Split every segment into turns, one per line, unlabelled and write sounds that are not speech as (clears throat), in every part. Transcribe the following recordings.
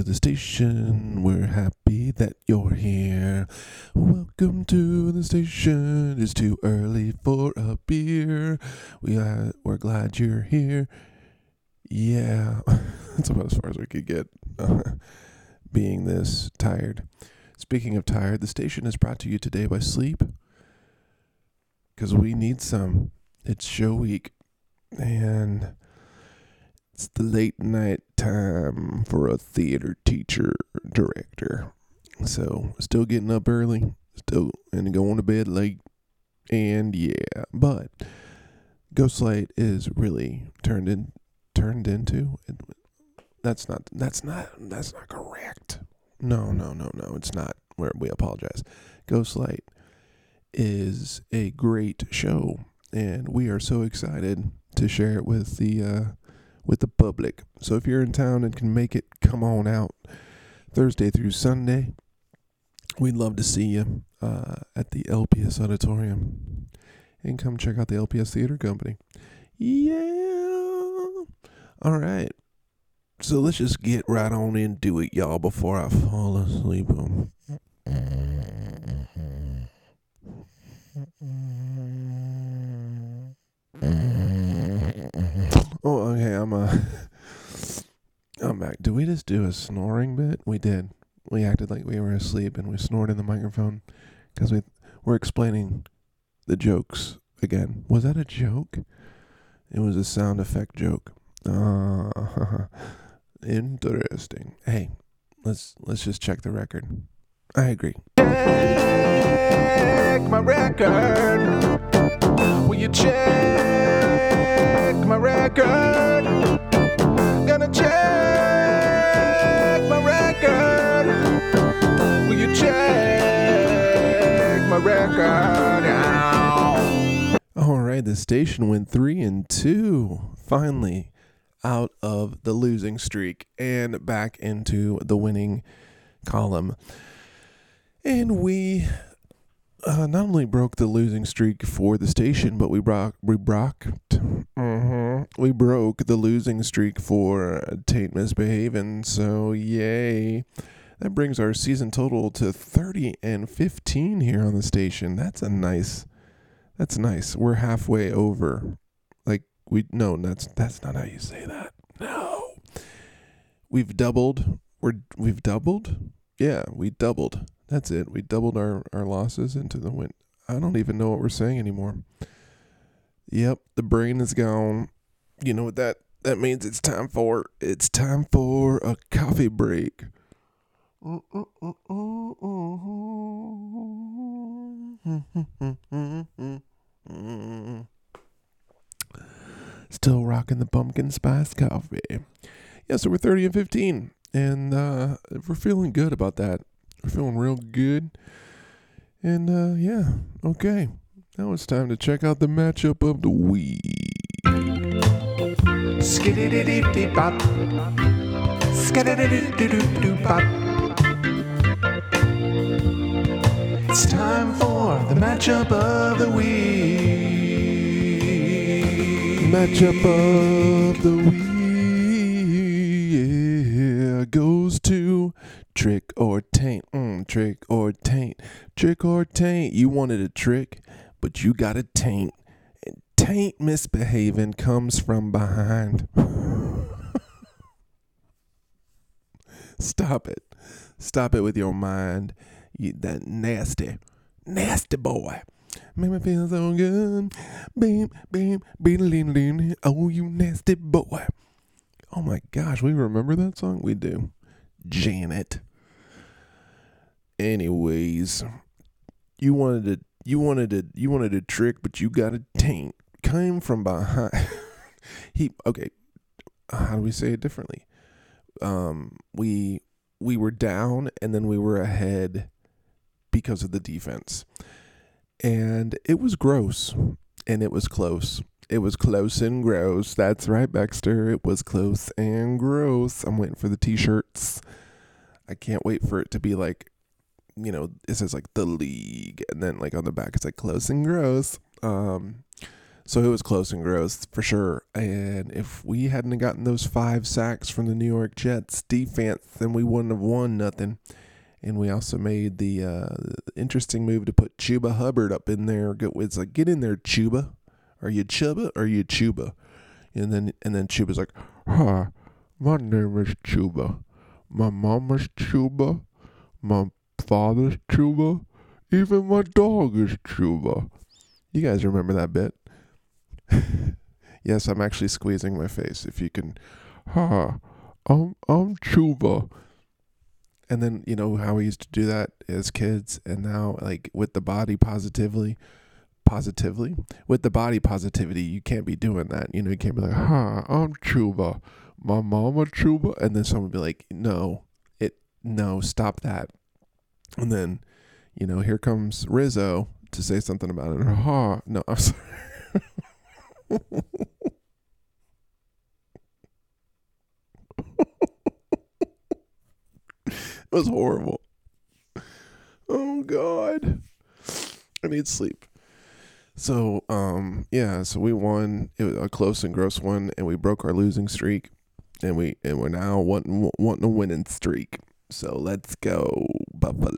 to the station. We're happy that you're here. Welcome to the station. It's too early for a beer. We are, we're glad you're here. Yeah, (laughs) that's about as far as we could get. (laughs) being this tired. Speaking of tired, the station is brought to you today by sleep. Because we need some. It's show week. And it's the late night time for a theater teacher director. So, still getting up early, still and going to bed late. And yeah, but Ghostlight is really turned in turned into that's not that's not that's not correct. No, no, no, no, it's not. Where we apologize. Ghostlight is a great show and we are so excited to share it with the uh with the public. So if you're in town and can make it, come on out Thursday through Sunday. We'd love to see you uh, at the LPS Auditorium and come check out the LPS Theater Company. Yeah. All right. So let's just get right on into it, y'all, before I fall asleep. (laughs) Oh, okay. I'm uh, (laughs) I'm back. Did we just do a snoring bit? We did. We acted like we were asleep and we snored in the microphone because we were explaining the jokes again. Was that a joke? It was a sound effect joke. Uh, (laughs) interesting. Hey, let's let's just check the record. I agree.
check my record? Will you check my record? Gonna check my record. Will you check my record? Ow.
All right, the station went three and two. Finally, out of the losing streak and back into the winning column. And we uh, not only broke the losing streak for the station, but we broke we broke uh we broke the losing streak for Taint Misbehaving. So yay! That brings our season total to thirty and fifteen here on the station. That's a nice. That's nice. We're halfway over. Like we no, that's that's not how you say that. No. We've doubled. We're we've doubled. Yeah, we doubled. That's it. We doubled our our losses into the win. I don't even know what we're saying anymore. Yep, the brain is gone. You know what that that means? It's time for it's time for a coffee break. Still rocking the pumpkin spice coffee. Yeah, so we're 30 and 15. And uh, we're feeling good about that. We're feeling real good. And uh, yeah, okay. Now it's time to check out the matchup of the week.
Skidididididibop.
Goes to trick or taint. Mm, trick or taint. Trick or taint. You wanted a trick, but you got a taint. And taint misbehaving comes from behind. (laughs) Stop it. Stop it with your mind. You that nasty, nasty boy. Make me feel so good. Beam, beam, beam, beam. Oh, you nasty boy. Oh my gosh, we remember that song? We do. Janet. Anyways, you wanted to you wanted to you wanted a trick, but you got a taint. Came from behind. (laughs) he okay. How do we say it differently? Um, we we were down and then we were ahead because of the defense, and it was gross and it was close it was close and gross. That's right, Baxter. It was close and gross. I'm waiting for the t-shirts. I can't wait for it to be like, you know, it says like the league, and then like on the back it's like close and gross. Um, so it was close and gross for sure. And if we hadn't gotten those five sacks from the New York Jets defense, then we wouldn't have won nothing. And we also made the uh, interesting move to put Chuba Hubbard up in there. It's like, get in there, Chuba. Are you Chuba or are you Chuba? And then and then Chuba's like, Hi, my name is Chuba. My mama's Chuba. My father's Chuba. Even my dog is Chuba. You guys remember that bit? (laughs) yes, I'm actually squeezing my face. If you can, ha, I'm I'm Chuba. And then you know how we used to do that as kids, and now like with the body positively, positively with the body positivity, you can't be doing that. You know, you can't be like, ha, I'm Chuba, my mama Chuba, and then someone would be like, no, it, no, stop that. And then, you know, here comes Rizzo to say something about it. Ha, no, I'm sorry. (laughs) it was horrible. Oh God. I need sleep. So, um, yeah, so we won it was a close and gross one and we broke our losing streak and we and we're now wanting wanting a winning streak. So let's go Buffalo.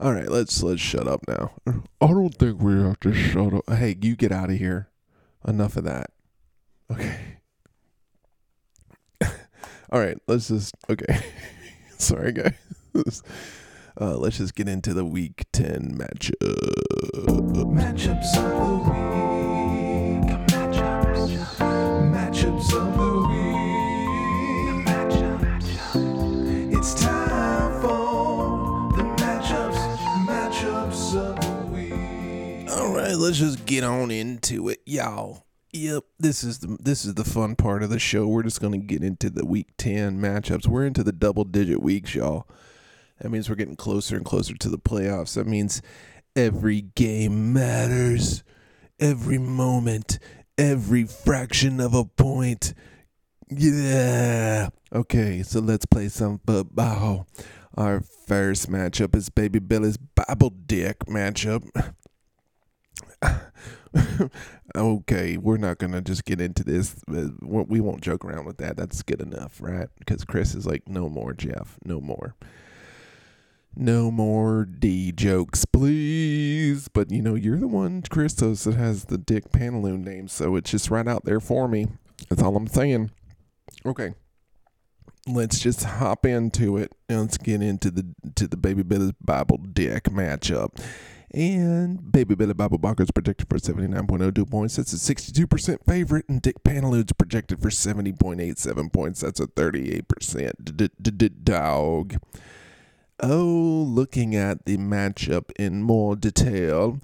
All right, let's let's shut up now. I don't think we have to shut up. Hey, you get out of here. Enough of that. Okay. (laughs) All right, let's just okay. (laughs) Sorry, guys. (laughs) Uh, let's just get into the week 10 matchup.
Matchups of the week. Matchups. Matchups of the week. Matchups. It's time for the matchups. Matchups of the week.
All right, let's just get on into it, y'all. Yep, this is the this is the fun part of the show. We're just gonna get into the week ten matchups. We're into the double digit weeks, y'all. That means we're getting closer and closer to the playoffs. That means every game matters, every moment, every fraction of a point. Yeah. Okay, so let's play some football. Our first matchup is Baby Billy's Bible Dick matchup. (laughs) okay, we're not gonna just get into this. We won't joke around with that. That's good enough, right? Because Chris is like, no more, Jeff, no more. No more D jokes, please. But you know, you're the one, Christos, that has the Dick Pantaloon name, so it's just right out there for me. That's all I'm saying. Okay. Let's just hop into it let's get into the to the Baby Billy's Bible Dick matchup. And Baby Billy Bible Barker's projected for 79.02 points. That's a 62% favorite. And Dick Pantaloon's projected for 70.87 points. That's a 38% d- d- d- dog. Oh, looking at the matchup in more detail,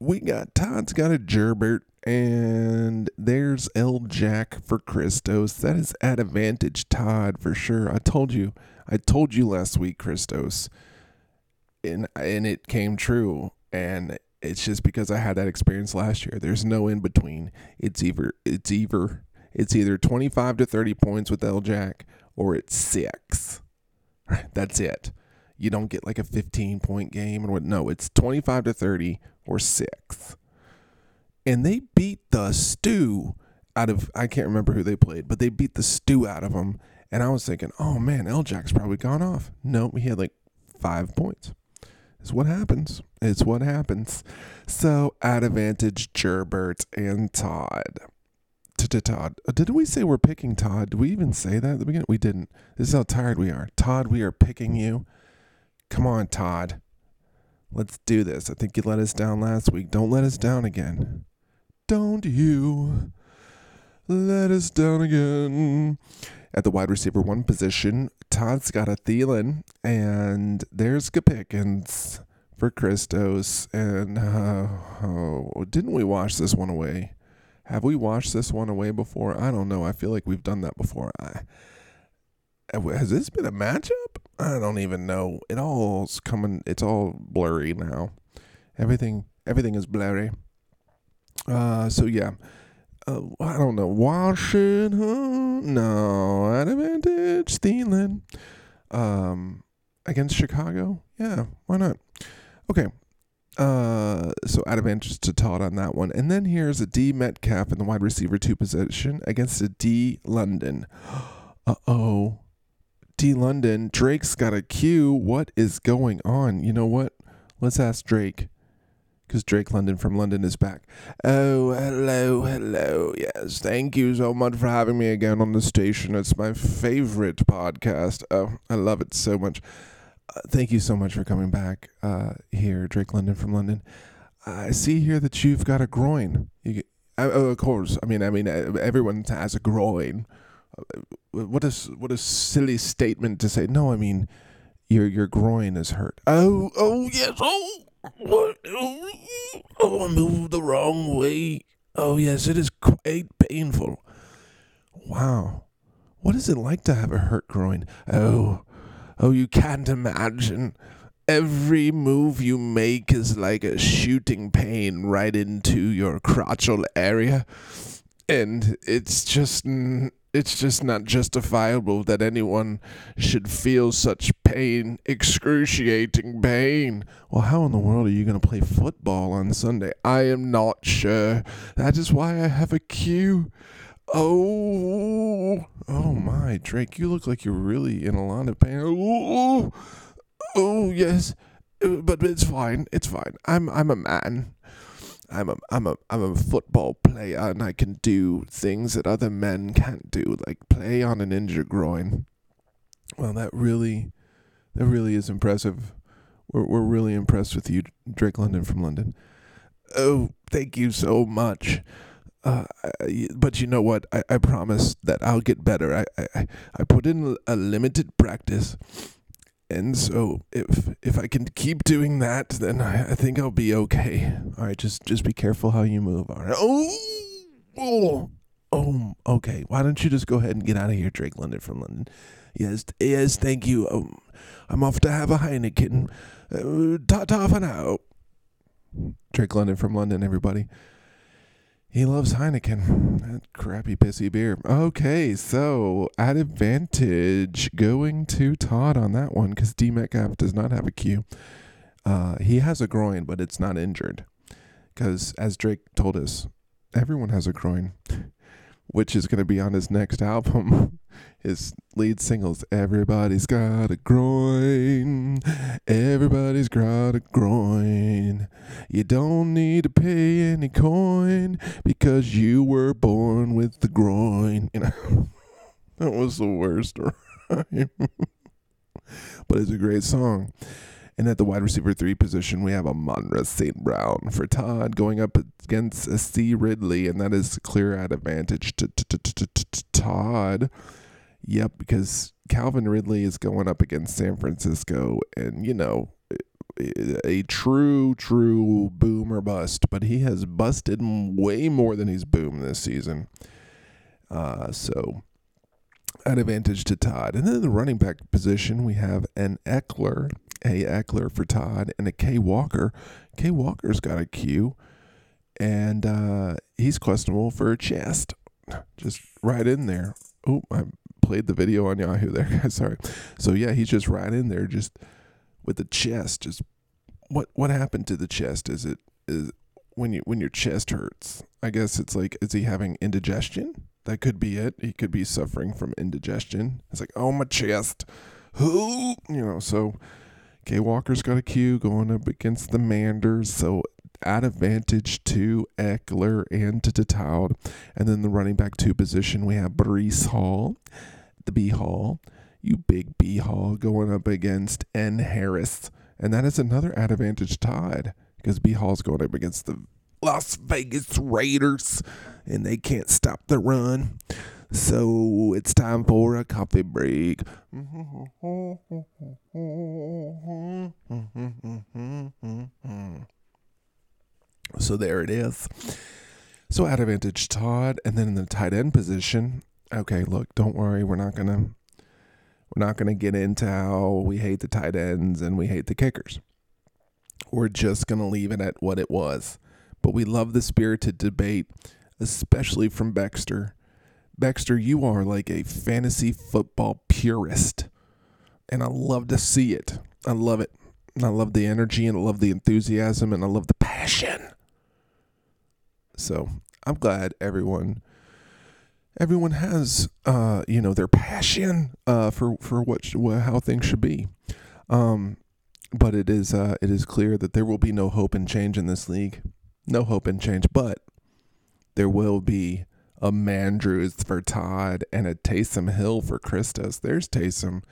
we got Todd's got a Gerbert, and there's L Jack for Christos. That is at advantage Todd for sure. I told you, I told you last week, Christos, and and it came true. And it's just because I had that experience last year. There's no in between. It's either it's either it's either 25 to 30 points with L Jack or it's six. (laughs) That's it. You don't get like a 15 point game and what no, it's 25 to 30 or 6. And they beat the stew out of I can't remember who they played, but they beat the stew out of them and I was thinking, "Oh man, L Jack's probably gone off." Nope, he had like 5 points. It's what happens. It's what happens. So, at advantage Gerbert and Todd. to Todd. Didn't we say we're picking Todd? Did we even say that at the beginning? We didn't. This is how tired we are. Todd, we are picking you. Come on, Todd. Let's do this. I think you let us down last week. Don't let us down again. Don't you let us down again. At the wide receiver one position, Todd's got a Thielen, and there's Pickens for Christos. And uh, oh, didn't we wash this one away? Have we washed this one away before? I don't know. I feel like we've done that before. I, has this been a matchup? I don't even know. It all's coming. It's all blurry now. Everything, everything is blurry. Uh, so yeah, uh, I don't know. Washington, no, advantage. Thielen, um, against Chicago. Yeah, why not? Okay. Uh, so advantage to Todd on that one, and then here's a D Metcalf in the wide receiver two position against a D London. (gasps) Uh oh. D London, Drake's got a cue. What is going on? You know what? Let's ask Drake because Drake London from London is back. Oh, hello, hello. Yes, thank you so much for having me again on the station. It's my favorite podcast. Oh, I love it so much. Uh, thank you so much for coming back uh, here, Drake London from London. I see here that you've got a groin. You oh, of course. I mean, I mean, everyone has a groin. Uh, what a silly statement to say. No, I mean, your your groin is hurt. Oh, oh yes. Oh, what? Oh, oh, I moved the wrong way. Oh, yes, it is quite painful. Wow. What is it like to have a hurt groin? Oh, oh, you can't imagine. Every move you make is like a shooting pain right into your crotchal area. And it's just it's just not justifiable that anyone should feel such pain, excruciating pain. Well, how in the world are you going to play football on Sunday? I am not sure. That is why I have a cue. Oh, oh my, Drake, you look like you're really in a lot of pain. Oh, oh yes, but it's fine. It's fine. I'm I'm a man. I'm a I'm a I'm a football player and I can do things that other men can't do, like play on an injured groin. Well, that really that really is impressive. We're we're really impressed with you, Drake London from London. Oh, thank you so much. Uh, but you know what? I, I promise that I'll get better. I, I I put in a limited practice and so if if I can keep doing that, then I, I think I'll be okay. All right, just just be careful how you move. All right. Oh, oh, oh. Okay. Why don't you just go ahead and get out of here, Drake London from London? Yes, yes. Thank you. Um, I'm off to have a Heineken. Uh, ta ta for now. Drake London from London, everybody. He loves Heineken. That crappy, pissy beer. Okay, so at advantage going to Todd on that one because D Metcalf does not have a Q. Uh, he has a groin, but it's not injured. Because as Drake told us, everyone has a groin which is going to be on his next album. (laughs) His lead singles, Everybody's Got a Groin. Everybody's got a groin. You don't need to pay any coin because you were born with the groin. You know, (laughs) that was the worst (laughs) rhyme. but it's a great song. And at the wide receiver three position, we have Amon-Ra St. Brown for Todd going up against C. Ridley, and that is clear at advantage to Todd. Yep, because Calvin Ridley is going up against San Francisco, and you know, a true, true boom or bust, but he has busted way more than he's boomed this season. Uh, so at advantage to Todd. And then the running back position, we have an Ekeler a. Ekeler for Todd, and a K. Walker. K. Walker's got a Q, and uh, he's questionable for a chest. Just right in there. Oh, I played the video on Yahoo there. guys. (laughs) Sorry. So yeah, he's just right in there, just with the chest. Just what what happened to the chest? Is it is when you when your chest hurts? I guess it's like is he having indigestion? That could be it. He could be suffering from indigestion. It's like, oh my chest. Who you know, so K Walker's got a Q going up against the Manders, so at advantage to Ekeler and to Detoud. And then the running back two position, we have Breece Hall, the B Hall, you big B Hall, going up against N Harris. And that is another at advantage Todd because B Hall's going up against the Las Vegas Raiders and they can't stop the run. So it's time for a coffee break. So there it is. So at advantage Todd, and then in the tight end position. Okay, look, don't worry, we're not gonna we're not gonna get into how we hate the tight ends and we hate the kickers. We're just gonna leave it at what it was but we love the spirited debate, especially from Baxter. Baxter, you are like a fantasy football purist, and I love to see it. I love it. I love the energy and I love the enthusiasm and I love the passion. So I'm glad everyone everyone has uh you know their passion uh for for what, sh- how things should be. Um but it is uh it is clear that there will be no hope and change in this league. No hope and change, but there will be a Mandrews for Todd and a Taysom Hill for Christos. There's Taysom.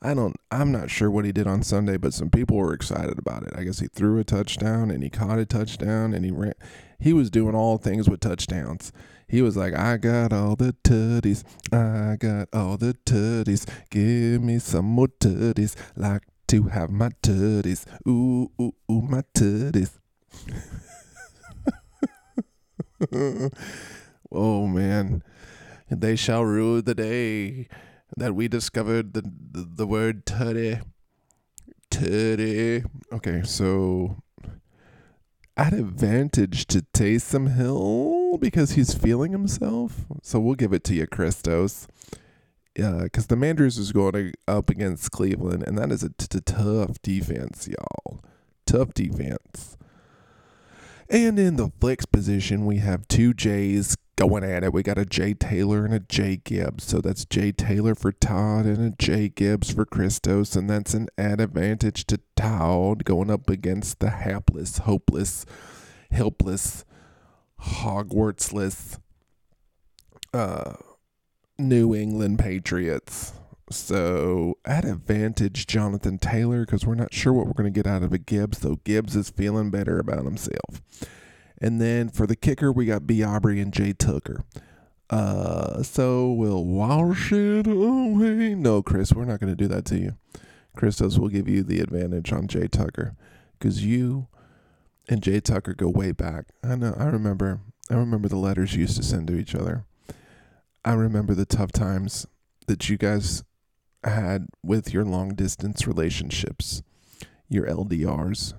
I don't I'm not sure what he did on Sunday, but some people were excited about it. I guess he threw a touchdown and he caught a touchdown and he ran he was doing all things with touchdowns. He was like, I got all the tutties. I got all the tutties. Give me some more tutties. Like to have my tutties. Ooh, ooh, ooh, my tutties. (laughs) oh, man. They shall rue the day that we discovered the, the, the word tutty. Tutty. Okay, so at advantage to Taysom Hill because he's feeling himself. So we'll give it to you, Christos. Yeah, because the Mandrews is going up against Cleveland, and that is a t- t- tough defense, y'all. Tough defense. And in the flex position, we have two J's going at it. We got a Jay Taylor and a Jay Gibbs. So that's Jay Taylor for Todd and a Jay Gibbs for Christos. And that's an advantage to Todd going up against the hapless, hopeless, helpless, Hogwartsless uh, New England Patriots. So at advantage, Jonathan Taylor, because we're not sure what we're going to get out of a Gibbs, though Gibbs is feeling better about himself. And then for the kicker, we got B. Aubrey and Jay Tucker. Uh, so we'll wash it away. No, Chris, we're not going to do that to you. Christos will give you the advantage on Jay Tucker because you and Jay Tucker go way back. I know. I remember. I remember the letters you used to send to each other. I remember the tough times that you guys had with your long distance relationships, your LDRs.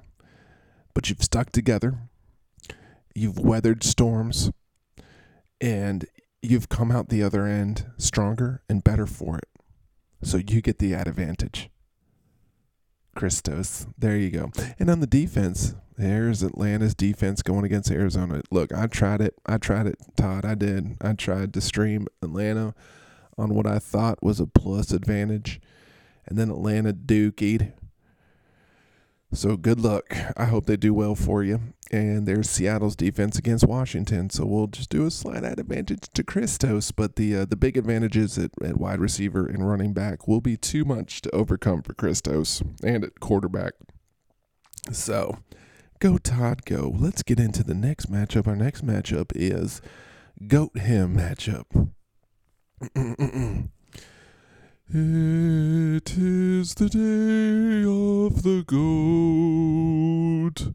But you've stuck together. You've weathered storms and you've come out the other end stronger and better for it. So you get the advantage. Christos. There you go. And on the defense, there's Atlanta's defense going against Arizona. Look, I tried it. I tried it, Todd. I did. I tried to stream Atlanta on what I thought was a plus advantage. And then Atlanta dookied. So good luck. I hope they do well for you. And there's Seattle's defense against Washington. So we'll just do a slight advantage to Christos, but the uh, the big advantages at, at wide receiver and running back will be too much to overcome for Christos and at quarterback. So go Todd, go. Let's get into the next matchup. Our next matchup is Goat Him matchup. (clears throat) It is the day of the goat.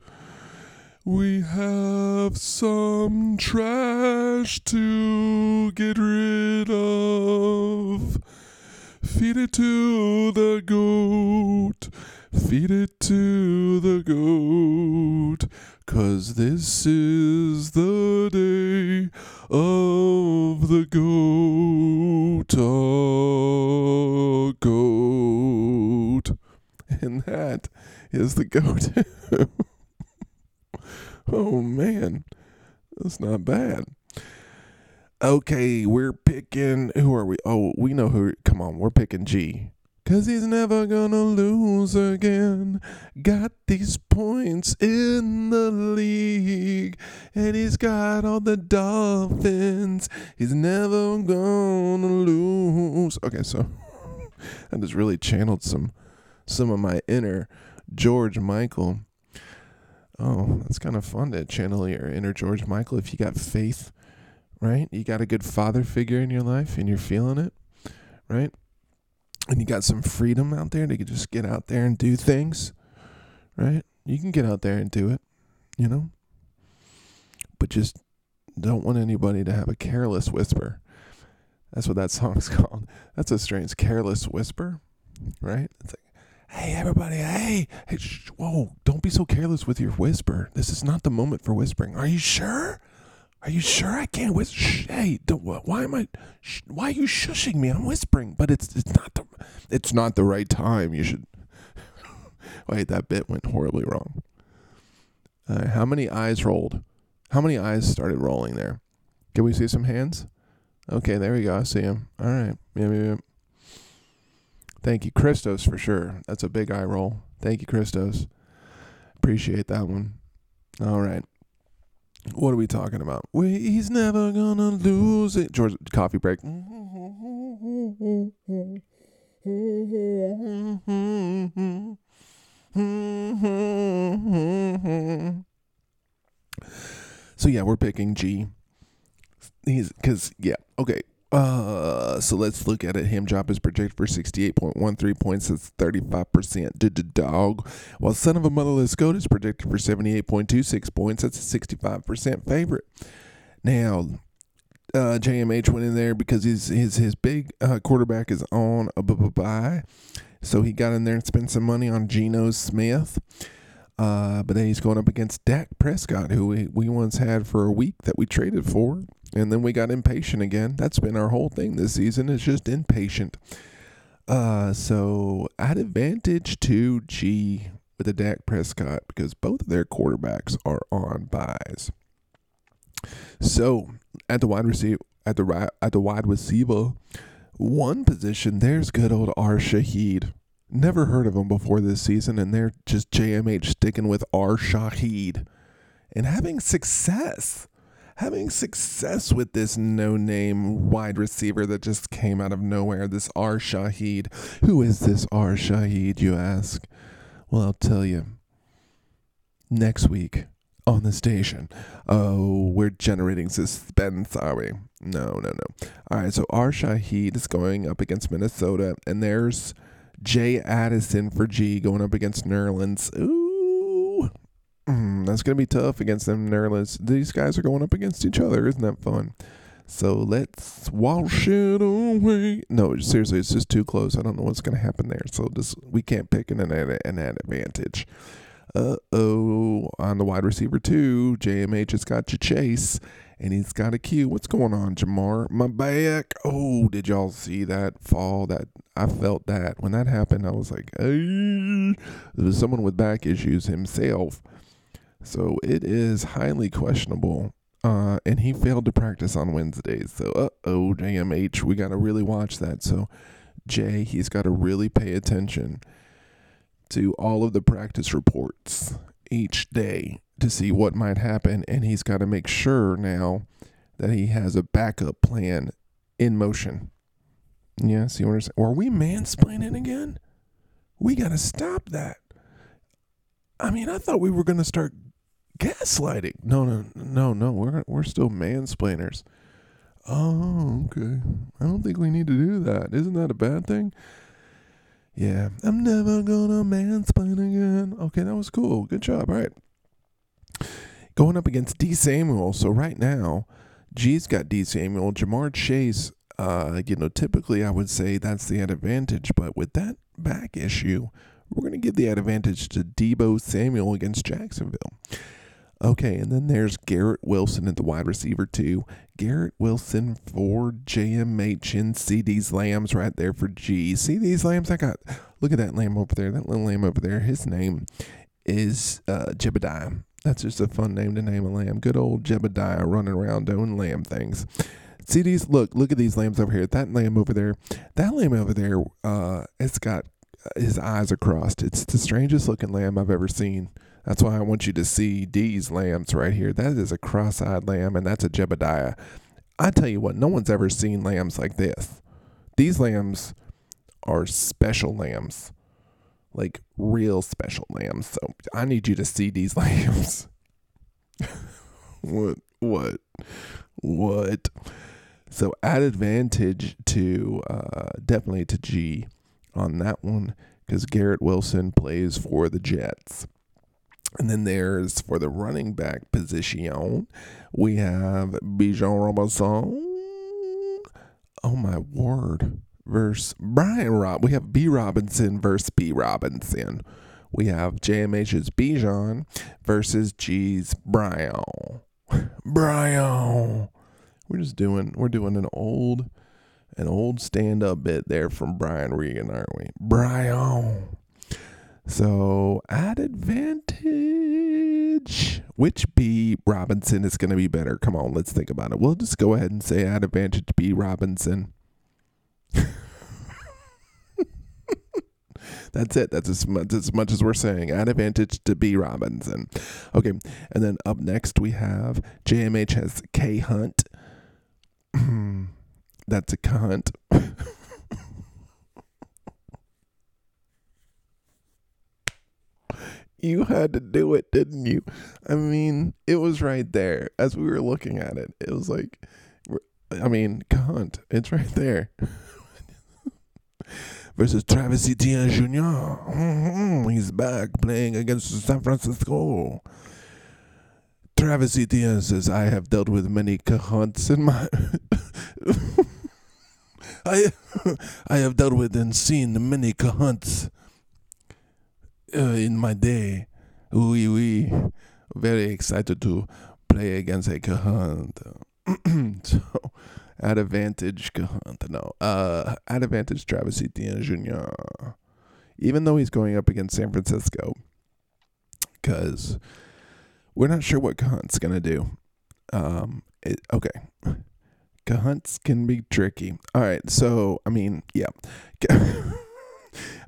We have some trash to get rid of. Feed it to the goat. Feed it to the goat. Cause this is the day of the goat. A goat. And that is the goat. (laughs) oh man. That's not bad. Okay, we're picking who are we? Oh, we know who come on, we're picking G. Cause he's never gonna lose again. Got these points in the league. And he's got all the dolphins. He's never gonna lose. Okay, so (laughs) I just really channeled some some of my inner George Michael. Oh, that's kind of fun to channel your inner George Michael if you got faith, right? You got a good father figure in your life and you're feeling it, right? and you got some freedom out there to just get out there and do things, right? You can get out there and do it, you know, but just don't want anybody to have a careless whisper. That's what that (laughs) song's called. That's a strange careless whisper, right? It's like, Hey, everybody. Hey. Hey, sh- whoa. Don't be so careless with your whisper. This is not the moment for whispering. Are you sure? Are you sure I can't whisper? Shh, hey, don't, why am I? Sh- why are you shushing me? I'm whispering, but it's it's not the it's not the right time. You should. (laughs) Wait, that bit went horribly wrong. Uh, how many eyes rolled? How many eyes started rolling there? Can we see some hands? Okay, there we go. I see them. All right. Yeah, yeah, yeah. Thank you, Christos, for sure. That's a big eye roll. Thank you, Christos. Appreciate that one. All right. What are we talking about? Well, he's never gonna lose it. George, coffee break. So yeah, we're picking G. He's because yeah okay. Uh, so let's look at it. Him job is projected for sixty-eight point one three points. That's thirty-five percent. Did the dog. While Son of a Motherless Goat is projected for seventy-eight point two six points. That's a sixty-five percent favorite. Now, uh, JMH went in there because his his his big uh, quarterback is on a bye, so he got in there and spent some money on Geno Smith. Uh, but then he's going up against Dak Prescott, who we, we once had for a week that we traded for, and then we got impatient again. That's been our whole thing this season. It's just impatient. Uh, so at advantage to G with the Dak Prescott because both of their quarterbacks are on buys. So at the wide receiver, at the at the wide receiver, one position, there's good old R. Shaheed. Never heard of him before this season, and they're just JMH sticking with R. Shaheed and having success. Having success with this no name wide receiver that just came out of nowhere, this R. Shaheed. Who is this R. Shaheed, you ask? Well, I'll tell you. Next week on the station. Oh, we're generating suspense, are we? No, no, no. All right, so R. Shaheed is going up against Minnesota, and there's Jay Addison for G going up against Nerlens. Ooh. Mm, that's going to be tough against them Nerlens. These guys are going up against each other. Isn't that fun? So let's wash it away. No, seriously, it's just too close. I don't know what's going to happen there. So this we can't pick an, an, an advantage. Uh oh. On the wide receiver, too, JMH has got you Chase and he's got a cue. What's going on, Ja'Marr? My back. Oh, did y'all see that fall? That I felt that when that happened. I was like, hey. there was someone with back issues himself. So it is highly questionable. Uh, and he failed to practice on Wednesdays. So, uh oh, JMH, we got to really watch that. So, Jay, he's got to really pay attention to all of the practice reports each day to see what might happen, and he's got to make sure now that he has a backup plan in motion. See what I'm saying? Are we mansplaining again? We got to stop that. I mean, I thought we were going to start gaslighting. No, no, no, no. We're we're still mansplainers. Oh, okay. I don't think we need to do that. Isn't that a bad thing? Yeah, I'm never gonna mansplain again. Okay, that was cool. Good job. All right. Going up against D. Samuel. So right now, G's got D. Samuel. Ja'Marr Chase, uh, you know, typically I would say that's the advantage, but with that back issue, we're going to give the advantage to Deebo Samuel against Jacksonville. Okay, and then there's Garrett Wilson at the wide receiver, too. Garrett Wilson for JMH and see these lambs right there for G. See these lambs? I got, look at that lamb over there, that little lamb over there. His name is uh, Jebediah. That's just a fun name to name a lamb. Good old Jebediah running around doing lamb things. See these? Look, look at these lambs over here. That lamb over there, that lamb over there, uh, it's got his eyes are crossed. It's the strangest looking lamb I've ever seen. That's why I want you to see these lambs right here. That is a cross-eyed lamb, and that's a Jebediah. I tell you what, no one's ever seen lambs like this. These lambs are special lambs, like real special lambs. So I need you to see these (laughs) lambs. what? What? What? So add advantage to uh, definitely to G on that one because Garrett Wilson plays for the Jets. And then there's for the running back position, we have Bijan Robinson. Oh my word. versus Brian Rob. We have B Robinson versus B Robinson. We have JMH's Bijan versus G's Brian. (laughs) Brian. We're just doing we're doing an old an old stand up bit there from Brian Regan, aren't we? Brian. So at advantage. Which B Robinson is gonna be better? Come on, let's think about it. We'll just go ahead and say at advantage B Robinson. (laughs) That's it. That's as much, as much as we're saying. At advantage to B Robinson. Okay, and then up next we have JMH has K Hunt. (clears throat) That's a cunt. you had to do it, didn't you? I mean, it was right there as we were looking at it. It was like, I mean, cunt. It's right there. Versus Travis Etienne Jr. Mm-hmm. He's back playing against San Francisco. Travis Etienne says, I have dealt with many cahunts in my. (laughs) I, (laughs) I have dealt with and seen many cahunts uh, in my day. Oui, oui. Very excited to play against a cahunt. (clears throat) so, at advantage, cahunt. No. Uh, at advantage, Travis Etienne Jr. Even though he's going up against San Francisco, because we're not sure what Cahunt's gonna do. Um, it, okay, Cahunts can be tricky. All right, so I mean, yeah. (laughs)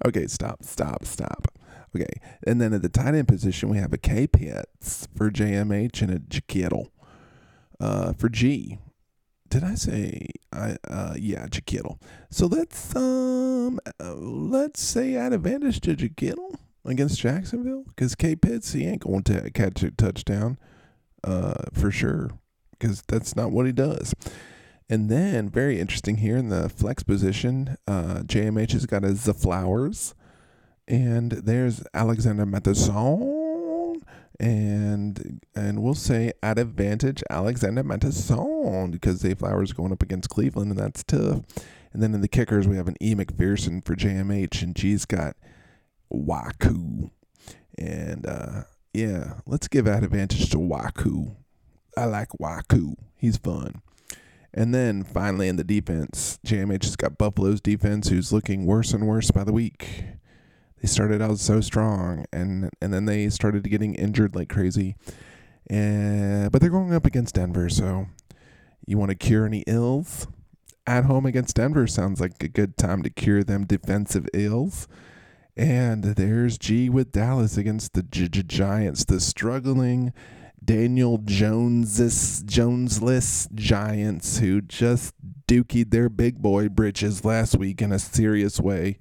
okay, stop, stop, stop. Okay, and then at the tight end position, we have a K Pitts for JMH and a Jaquittle uh, for G. Did I say I? Uh, yeah, Jaquittle. So let's um, uh, let's say advantage to Jaquittle against Jacksonville because K Pitts he ain't going to catch a touchdown, uh, for sure, because that's not what he does. And then, very interesting here in the flex position, uh, JMH has got a The Flowers, and there's Alexander Mattison, and and we'll say at advantage Alexander Mattison because Zay Flowers going up against Cleveland, and that's tough. And then in the kickers, we have an E. McPherson for JMH, and G's got Waku. And uh, yeah, let's give that advantage to Waku. I like Waku. He's fun. And then finally in the defense, JMH has got Buffalo's defense who's looking worse and worse by the week. They started out so strong and and then they started getting injured like crazy. And but they're going up against Denver, so you want to cure any ills? At home against Denver sounds like a good time to cure them defensive ills. And there's G with Dallas against the Giants, the struggling Daniel Joneses Jonesless Giants who just dookied their big boy britches last week in a serious way.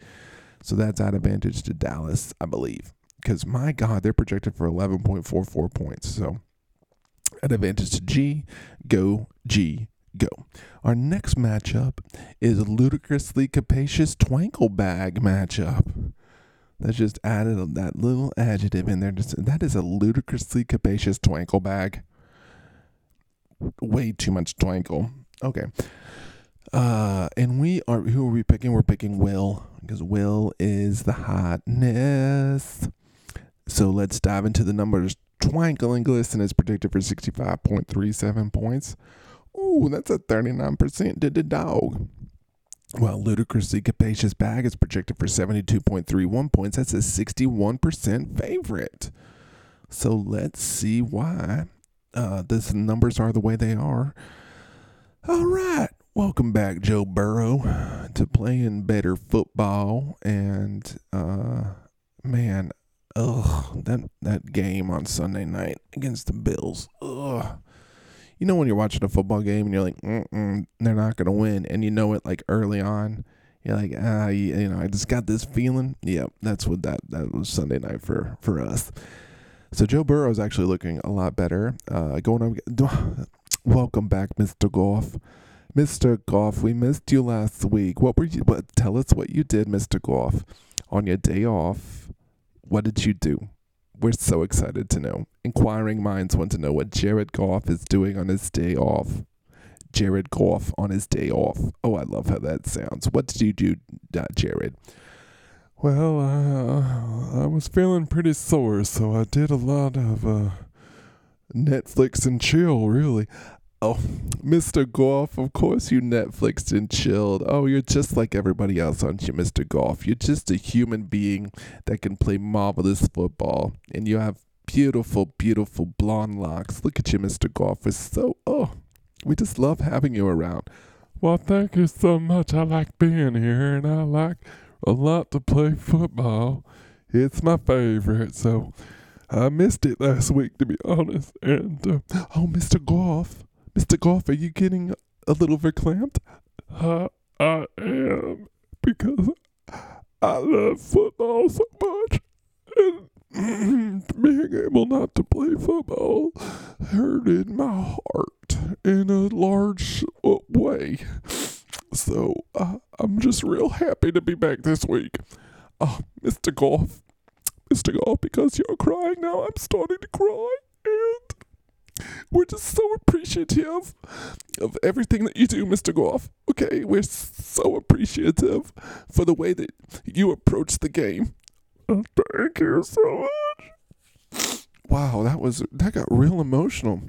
So that's at advantage to Dallas, I believe. Because my God, they're projected for 11.44 points. So at advantage to G, go G, go. Our next matchup is ludicrously capacious twinkle bag matchup. That's just added that little adjective in there. Just, that is a ludicrously capacious twinkle bag. Way too much twinkle. Okay. Uh, and we are who are we picking? We're picking Will because Will is the hotness. So let's dive into the numbers. Twinkle and Glisten is predicted for 65.37 points. Ooh, that's a 39% to the dog. Well, ludicrously capacious bag is projected for 72.31 points. That's a 61% favorite. So let's see why uh, this numbers are the way they are. All right. Welcome back, Joe Burrow, to playing better football. And uh, man, ugh, that that game on Sunday night against the Bills, ugh. You know when you're watching a football game and you're like, they're not gonna win, and you know it like early on. You're like, ah, you, you know, I just got this feeling. Yep, that's what that that was Sunday night for for us. So Joe Burrow is actually looking a lot better. Uh, going on. (laughs) Welcome back, Mr. Goff. Mr. Goff, we missed you last week. What were you? What? Tell us what you did, Mr. Goff, on your day off. What did you do? We're so excited to know. Inquiring minds want to know what Jared Goff is doing on his day off. Jared Goff on his day off. Oh, I love how that sounds. What did you do, uh, Jared?
Well, uh, I was feeling pretty sore, so I did a lot of uh, Netflix and chill, really.
Oh, Mr. Goff, of course you Netflixed and chilled. Oh, you're just like everybody else, aren't you, Mr. Goff? You're just a human being that can play marvelous football. And you have beautiful, beautiful blonde locks. Look at you, Mr. Goff. We're so, oh, we just love having you around.
Well, thank you so much. I like being here, and I like a lot to play football. It's my favorite, so I missed it last week, to be honest. And, uh,
oh, Mr. Goff. Mr. Goff, are you getting a little verklempt?
Uh, I am because I love football so much, and (clears throat) being able not to play football hurted my heart in a large way. So uh, I'm just real happy to be back this week. Oh, Mr. Goff, Mr. Goff, because you're crying now, I'm starting to cry, and we're just so appreciative of everything that you do, Mr. Goff. Okay, we're so appreciative for the way that you approach the game. Oh, thank you so much.
Wow, that was that got real emotional.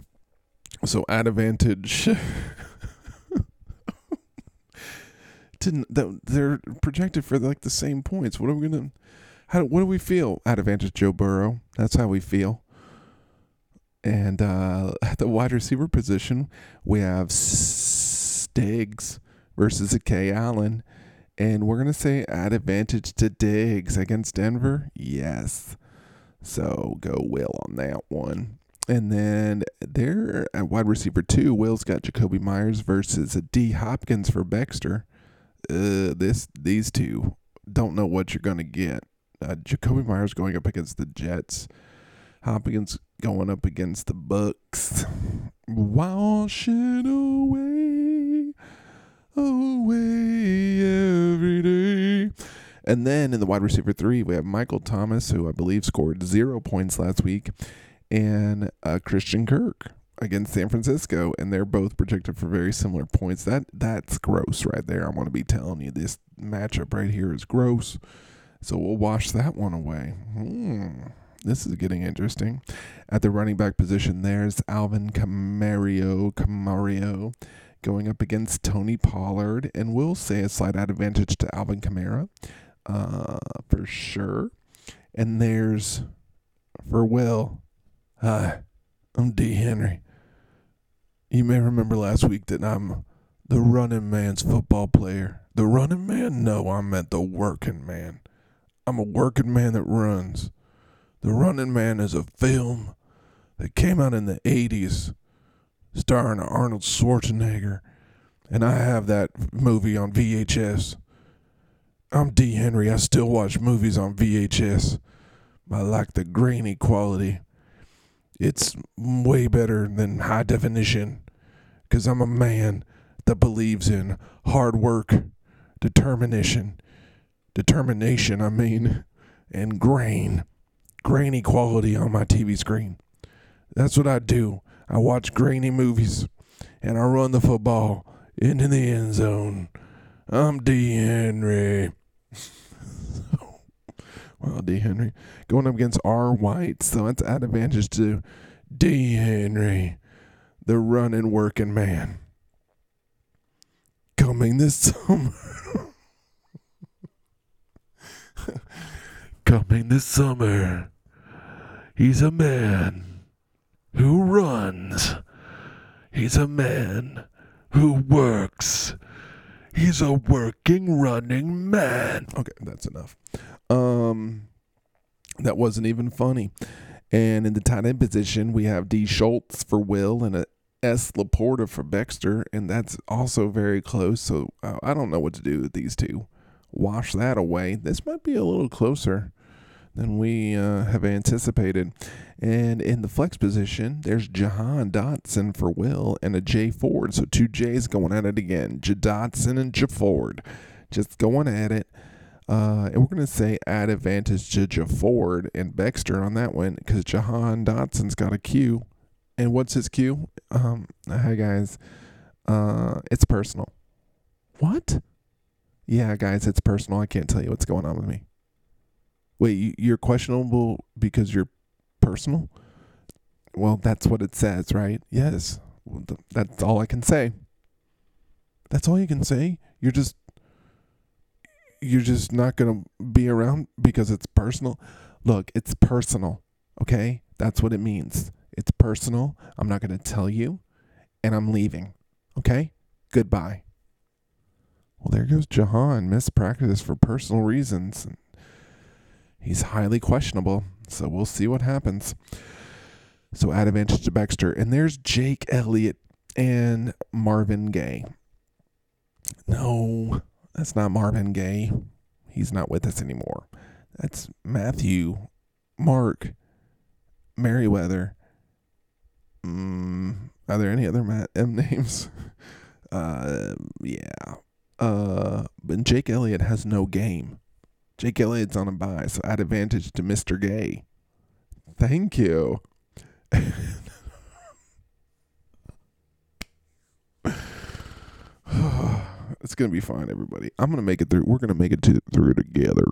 So at advantage (laughs) didn't that they're projected for like the same points. What are we gonna how what do we feel at advantage Joe Burrow? That's how we feel. And uh, at (laughs) the wide receiver position, we have Stiggs versus Kay Allen. And we're going to say at advantage to Diggs against Denver. Yes. So go Will on that one. And then there at wide receiver two, Will's got Jakobi Meyers versus a D Hopkins for Baxter. Uh, this these two don't know what you're gonna get. Uh, Jakobi Meyers going up against the Jets. Hopkins going up against the Bucks. Wash it away, away every day. And then in the wide receiver three, we have Michael Thomas, who I believe scored zero points last week, and uh, Christian Kirk against San Francisco, and they're both projected for very similar points. That that's gross right there. I'm to be telling you this matchup right here is gross. So we'll wash that one away. Hmm. This is getting interesting. At the running back position, there's Alvin Camario, Camario going up against Tony Pollard, and we'll say a slight advantage to Alvin Kamara uh, for sure. And there's for Will. Hi, I'm D. Henry. You may remember last week that I'm the running man's football player. The running man? No, I meant the working man. I'm a working man that runs. The Running Man is a film that came out in the 80s starring Arnold Schwarzenegger, and I have that movie on VHS. I'm D. Henry. I still watch movies on VHS. I like the grainy quality. It's way better than high definition because I'm a man that believes in hard work, determination, determination, I mean, and grain grainy quality on my TV screen. That's what I do. I watch grainy movies and I run the football into the end zone. I'm D. Henry. (laughs) well, D. Henry going up against R. White, so that's at advantage to D. Henry, the running working man. Coming this (laughs) summer. Coming this summer, he's a man who runs. He's a man who works. He's a working, running man. Okay, that's enough. Um, that wasn't even funny. And in the tight end position, we have D. Schultz for Will and a S. LaPorta for Baxter, and that's also very close. So I don't know what to do with these two. Wash that away. This might be a little closer than we uh, have anticipated. And in the flex position, there's Jahan Dotson for Will and a J Ford. So two J's going at it again. J Dotson and J Ford just going at it. Uh, and we're going to say add advantage to J Ford and Baxter on that one because Jahan Dotson's got a Q. And what's his Q? Um, hi, guys. Uh, it's personal. What? Yeah, guys, it's personal. I can't tell you what's going on with me. Wait, you- you're questionable because you're personal? Well, that's what it says, right? Yes. That's all I can say. That's all you can say? You're just you're just not going to be around because it's personal. Look, it's personal, okay? That's what it means. It's personal. I'm not going to tell you and I'm leaving. Okay? Goodbye. Well, there goes Jahan. Missed practice for personal reasons. He's highly questionable, so we'll see what happens. So add advantage to Baxter. And there's Jake Elliott and Marvin Gaye. No, that's not Marvin Gaye. He's not with us anymore. That's Matthew, Mark, Merriweather. Mm, are there any other Matt M (laughs) names? Uh, yeah. Uh, but Jake Elliott has no game. Jake Elliott's on a buy, so add advantage to Mr. Gay. Thank you. (sighs) it's gonna be fine, everybody. I'm gonna make it through. We're gonna make it to, through together.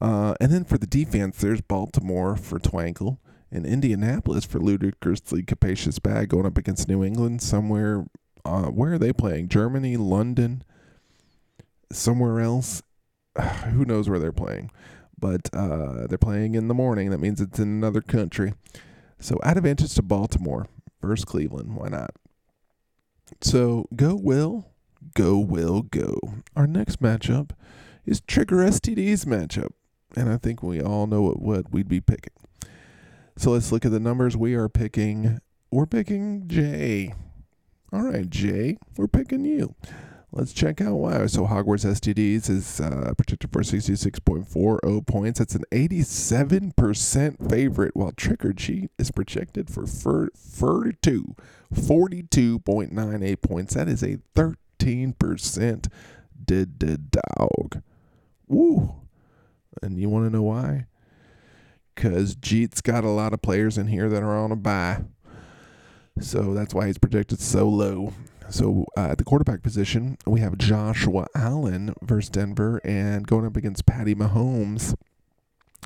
Uh, and then for the defense, there's Baltimore for Twankle and Indianapolis for ludicrously capacious bag going up against New England somewhere. Uh, where are they playing? Germany, London, somewhere else. (sighs) Who knows where they're playing? But uh, they're playing in the morning. That means it's in another country. So add advantage to Baltimore versus Cleveland. Why not? So go Will, go Will, go. Our next matchup is Trigger STD's matchup, and I think we all know what, what we'd be picking. So let's look at the numbers. We are picking. We're picking Jay. All right, Jay, we're picking you. Let's check out why. So Hogwarts STDs is uh, projected for 66.40 points. That's an 87% favorite, while Trick or Treat is projected for fir- 42, 42.98 points. That is a 13% did did dog. Woo. And you want to know why? Because Jeet's got a lot of players in here that are on a buy. So that's why he's projected so low. So uh, at the quarterback position, we have Joshua Allen versus Denver and going up against Patty Mahomes,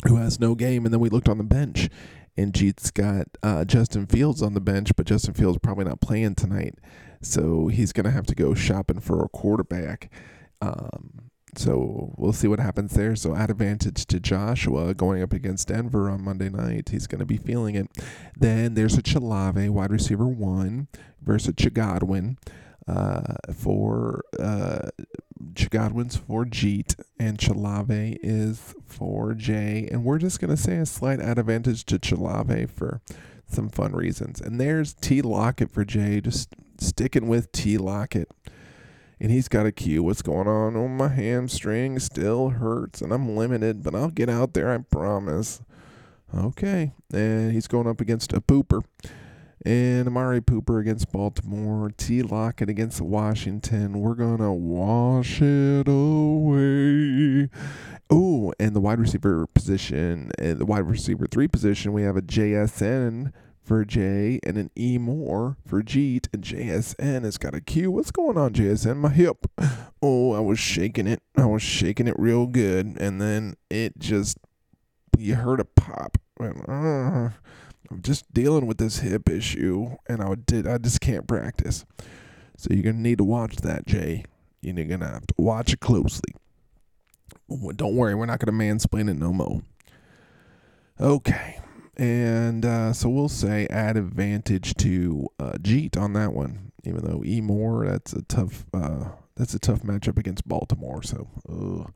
who has no game. And then we looked on the bench, and Jeet's got uh, Justin Fields on the bench, but Justin Fields probably not playing tonight. So he's going to have to go shopping for a quarterback. Um, so we'll see what happens there. So advantage to Joshua going up against Denver on Monday night. He's going to be feeling it. Then there's a C. Olave, wide receiver one, versus C. Godwin uh, for uh, C. Godwin's for Jeet and C. Olave is for Jay. And we're just going to say a slight advantage to C. Olave for some fun reasons. And there's T Lockett for Jay, just sticking with T Lockett and he's got a cue. What's going on? Oh, my hamstring still hurts, and I'm limited, but I'll get out there, I promise. Okay, and he's going up against a pooper. And Amari Pooper against Baltimore. T. Lockett against Washington. We're going to wash it away. Oh, and the wide receiver position, the wide receiver three position, we have a JSN for J and an E Moore for Jeet and JSN has got a Q. What's going on, JSN? My hip. (sighs) Oh, I was shaking it. I was shaking it real good, and then it just you heard a pop. And, uh, I'm just dealing with this hip issue, and I did. I just can't practice. So you're gonna need to watch that, Jay. You're gonna have to watch it closely. Don't worry, we're not gonna mansplain it no more. Okay. And uh, so we'll say add advantage to uh, Jeet on that one, even though E Moore that's a tough uh, that's a tough matchup against Baltimore. So uh,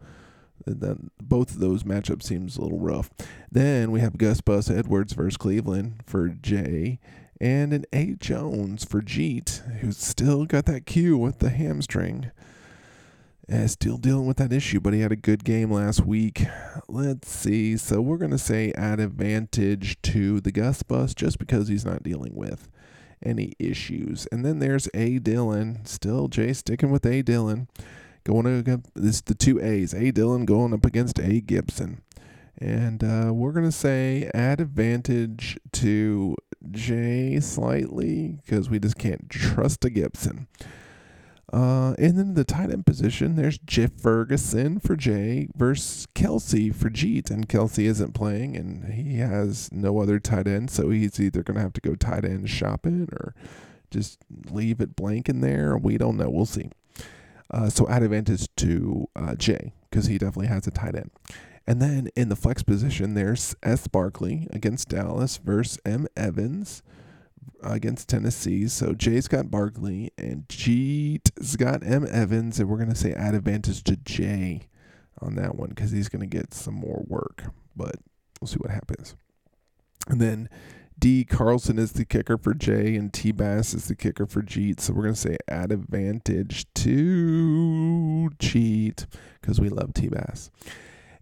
then both of those matchups seems a little rough. Then we have Gus Bus Edwards versus Cleveland for J, and an A Jones for Jeet, who's still got that cue with the hamstring. Uh, still dealing with that issue, but he had a good game last week. Let's see. So we're going to say add advantage to the Gus Bus just because he's not dealing with any issues. And then there's A Dillon. Still Jay sticking with A Dillon. Going to this the two A's. A Dillon going up against A Gibson. And uh, we're going to say add advantage to Jay slightly because we just can't trust a Gibson. Uh, and then the tight end position, there's Jeff Ferguson for Jay versus Kelce for Jeet. And Kelce isn't playing and he has no other tight end. So he's either going to have to go tight end shopping or just leave it blank in there. We don't know. We'll see. Uh, so add advantage to uh, Jay because he definitely has a tight end. And then in the flex position, there's S. Barkley against Dallas versus M. Evans against Tennessee. So Jay's got Barkley and Jeet's got M. Evans. And we're going to say add advantage to Jay on that one because he's going to get some more work. But we'll see what happens. And then D. Carlson is the kicker for Jay, and T. Bass is the kicker for Jeet. So we're going to say add advantage to Jeet because we love T. Bass.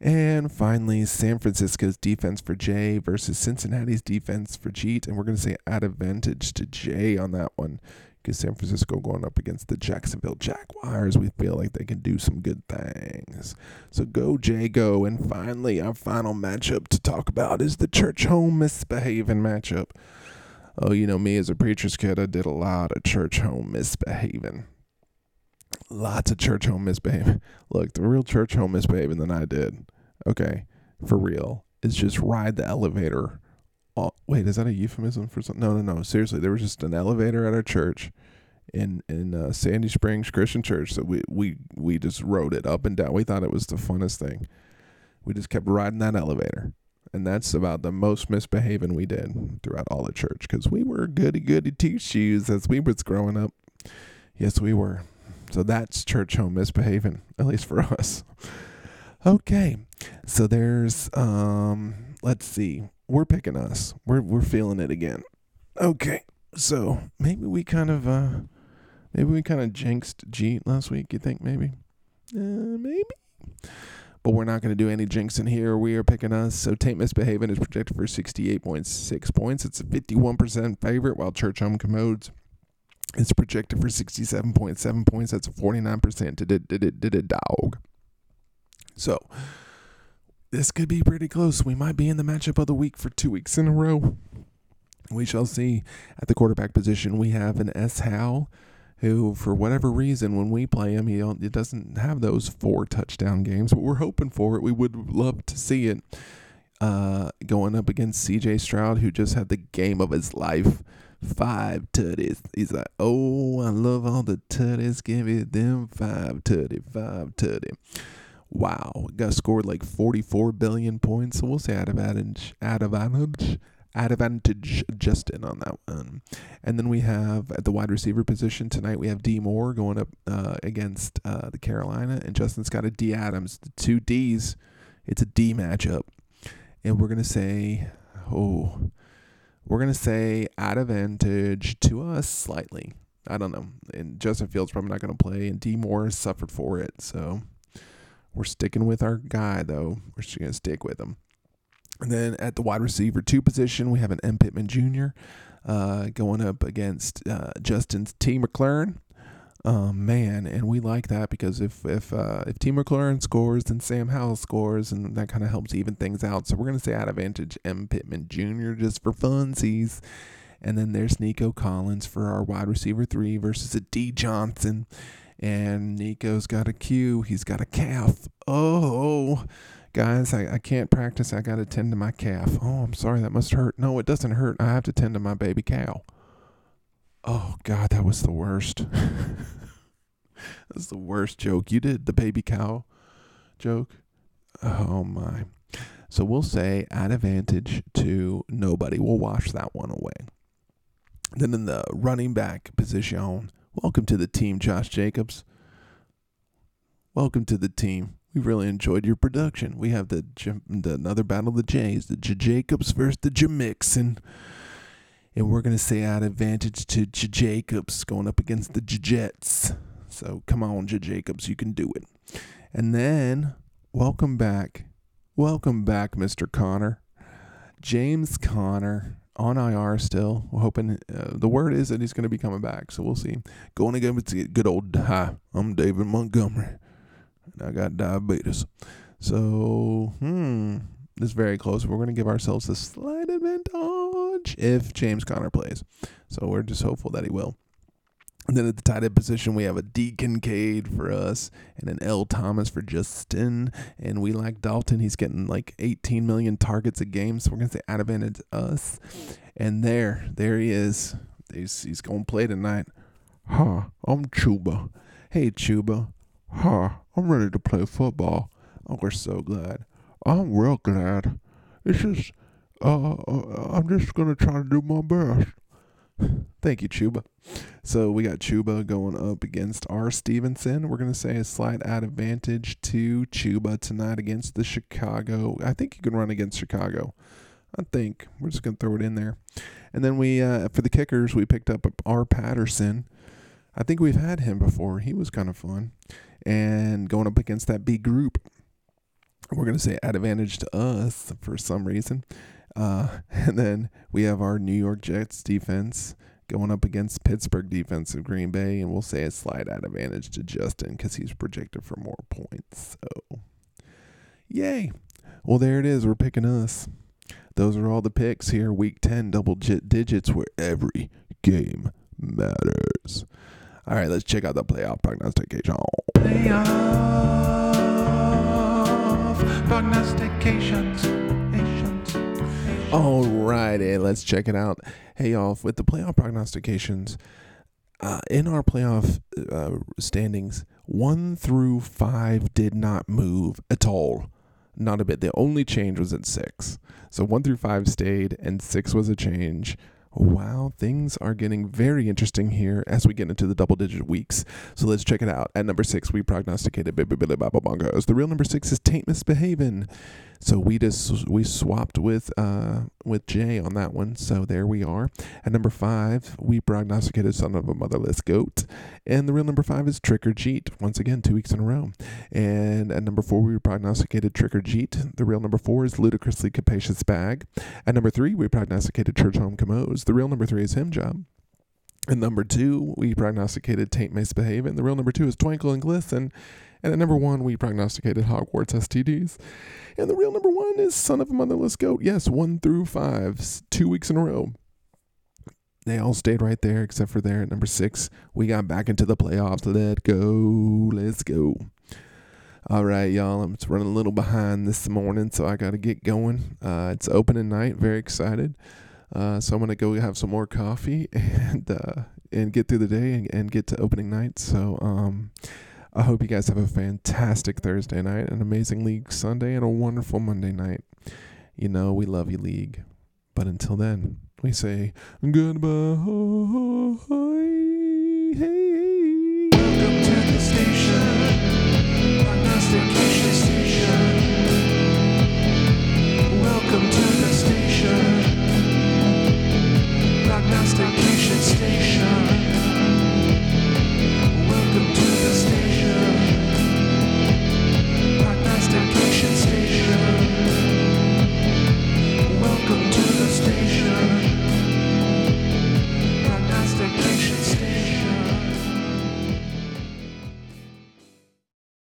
And finally, San Francisco's defense for Jay versus Cincinnati's defense for Jeet. And we're going to say add advantage to Jay on that one because San Francisco going up against the Jacksonville Jaguars. We feel like they can do some good things. So go, Jay, go. And finally, our final matchup to talk about is the church home misbehaving matchup. Oh, you know, me as a preacher's kid, I did a lot of church home misbehaving lots of church home misbehaving. (laughs) Look, the real church home misbehaving than I did. Okay, for real. Is just ride the elevator. Oh, wait, is that a euphemism for something? No, no, no. Seriously, there was just an elevator at our church in in uh, Sandy Springs Christian Church. So we we we just rode it up and down. We thought it was the funnest thing. We just kept riding that elevator. And that's about the most misbehaving we did throughout all the church because we were goody goody two shoes as we was growing up. Yes, we were. So that's church home misbehaving, at least for (laughs) us. Okay. So there's um let's see. We're picking us. We're we're feeling it again. Okay. So maybe we kind of uh maybe we kind of jinxed Jeet last week, you think maybe? Uh maybe. But we're not going to do any jinxing here. We are picking us. So Taint Misbehaving is projected for 68.6 points. It's a 51% favorite, while Church Home Commodes it's projected for 67.7 points. That's a 49% did it, did it, did it, dog. So this could be pretty close. We might be in the matchup of the week for two weeks in a row. We shall see. At the quarterback position, we have an S. Howell, who, for whatever reason, when we play him, he, he doesn't have those four touchdown games, but we're hoping for it. We would love to see it. Uh, going up against C.J. Stroud, who just had the game of his life five tutties. He's like, oh, I love all the tutties. Give me them five tutty, five tutty. Wow, got scored like 44 billion points. So we'll say out of advantage, out of advantage, out of advantage Justin on that one. And then we have at the wide receiver position tonight, we have D Moore going up uh, against uh, the Carolina, and Justin's got a D Adams, the two D's. It's a D matchup. And we're to say, oh, we're going to say add advantage to us slightly. I don't know. And Justin Fields probably not going to play, and D Moore suffered for it. So we're sticking with our guy, though. We're just going to stick with him. And then at the wide receiver two position, we have an M. Pittman Jr. Uh, going up against uh, Justin's T. McLaurin. Um, man, and we like that because if if uh, if Team McLaurin scores, then Sam Howell scores, and that kind of helps even things out. So we're gonna say out advantage M. Pittman Jr. just for funsies. And then there's Nico Collins for our wide receiver three versus a D Johnson. And Nico's got a Q. He's got a calf. Oh, guys, I, I can't practice. I got to tend to my calf. Oh, I'm sorry. That must hurt. No, it doesn't hurt. I have to tend to my baby cow. Oh, God, that was the worst. (laughs) That's the worst joke. You did the baby cow joke. Oh, my. So we'll say at advantage to nobody. We'll wash that one away. Then in the running back position, welcome to the team, Josh Jacobs. Welcome to the team. We really enjoyed your production. We have the, the another battle of the Jays, the J- Jacobs versus the J. Mixon. And we're going to say at advantage to J- Jacobs going up against the J- Jets. So come on, J- Jacobs, you can do it. And then, welcome back. Welcome back, Mr. Conner. James Conner on IR still. We're hoping uh, the word is that he's going to be coming back, so we'll see. Going against good old hi. I'm David Montgomery, and I got diabetes. So, hmm, It's very close. We're going to give ourselves a slight advantage if James Conner plays. So we're just hopeful that he will. And then at the tight end position, we have a D Kincaid for us and an L Thomas for Justin. And we like Dalton. He's getting like 18 million targets a game. So we're going to say advantage us. And there, there he is. He's, he's going to play tonight.
Hi, I'm Chuba.
Hey, Chuba.
Hi, I'm ready to play football.
Oh, we're so glad.
I'm real glad. It's just, uh, uh, I'm just gonna try to do my best.
Thank you, Chuba. So we got Chuba going up against R. Stevenson. We're going to say a slight advantage to Chuba tonight against the Chicago. I think you can run against Chicago. I think we're just going to throw it in there. And then we, uh, for the kickers, we picked up R. Patterson. I think we've had him before. He was kind of fun. And going up against that B. Grupe, we're going to say add advantage to us for some reason. Uh, (laughs) and then we have our New York Jets defense going up against Pittsburgh defense of Green Bay, and we'll say a slight add advantage to Justin because he's projected for more points. So, yay! Well, there it is. We're picking us. Those are all the picks here. Week 10, double digits where every game matters. All right, let's check out the playoff prognostication.
Playoff prognostications.
Alrighty, let's check it out. Hey, y'all, with the playoff prognostications, uh, in our playoff uh, standings, one through five did not move at all. Not a bit. The only change was at six. So one through five stayed, and six was a change. Wow, things are getting very interesting here as we get into the double digit weeks. So let's check it out. At number six, we prognosticated Baby Billy Bongos. The real number six is Taint Misbehaving. So we just we swapped with uh with Jay on that one. So there we are. At number five, we prognosticated Son of a Motherless Goat. And the real number five is Trick or Jeet. Once again, two weeks in a row. And at number four, we prognosticated Trick or Jeet. The real number four is Ludicrously Capacious Bag. At number three, we prognosticated Church Home Commode. The real number three is Him Job. And number two, we prognosticated Taint Misbehave. And the real number two is Twinkle and Glisten. And at number one, we prognosticated Hogwarts STDs. And the real number one is Son of a Motherless Goat. Yes, one through five, two weeks in a row. They all stayed right there except for there at number six. We got back into the playoffs. Let go. Let's go. All right, y'all. I'm running a little behind this morning, so I got to get going. Uh, it's opening night. Very excited. Uh, so I'm gonna go have some more coffee (laughs) and uh, and get through the day and, and get to opening night. So um, I hope you guys have a fantastic Thursday night, an amazing league Sunday, and a wonderful Monday night. You know we love you, league. But until then, we say goodbye. Hey. Welcome to the station, prognostication station. Prognostication station.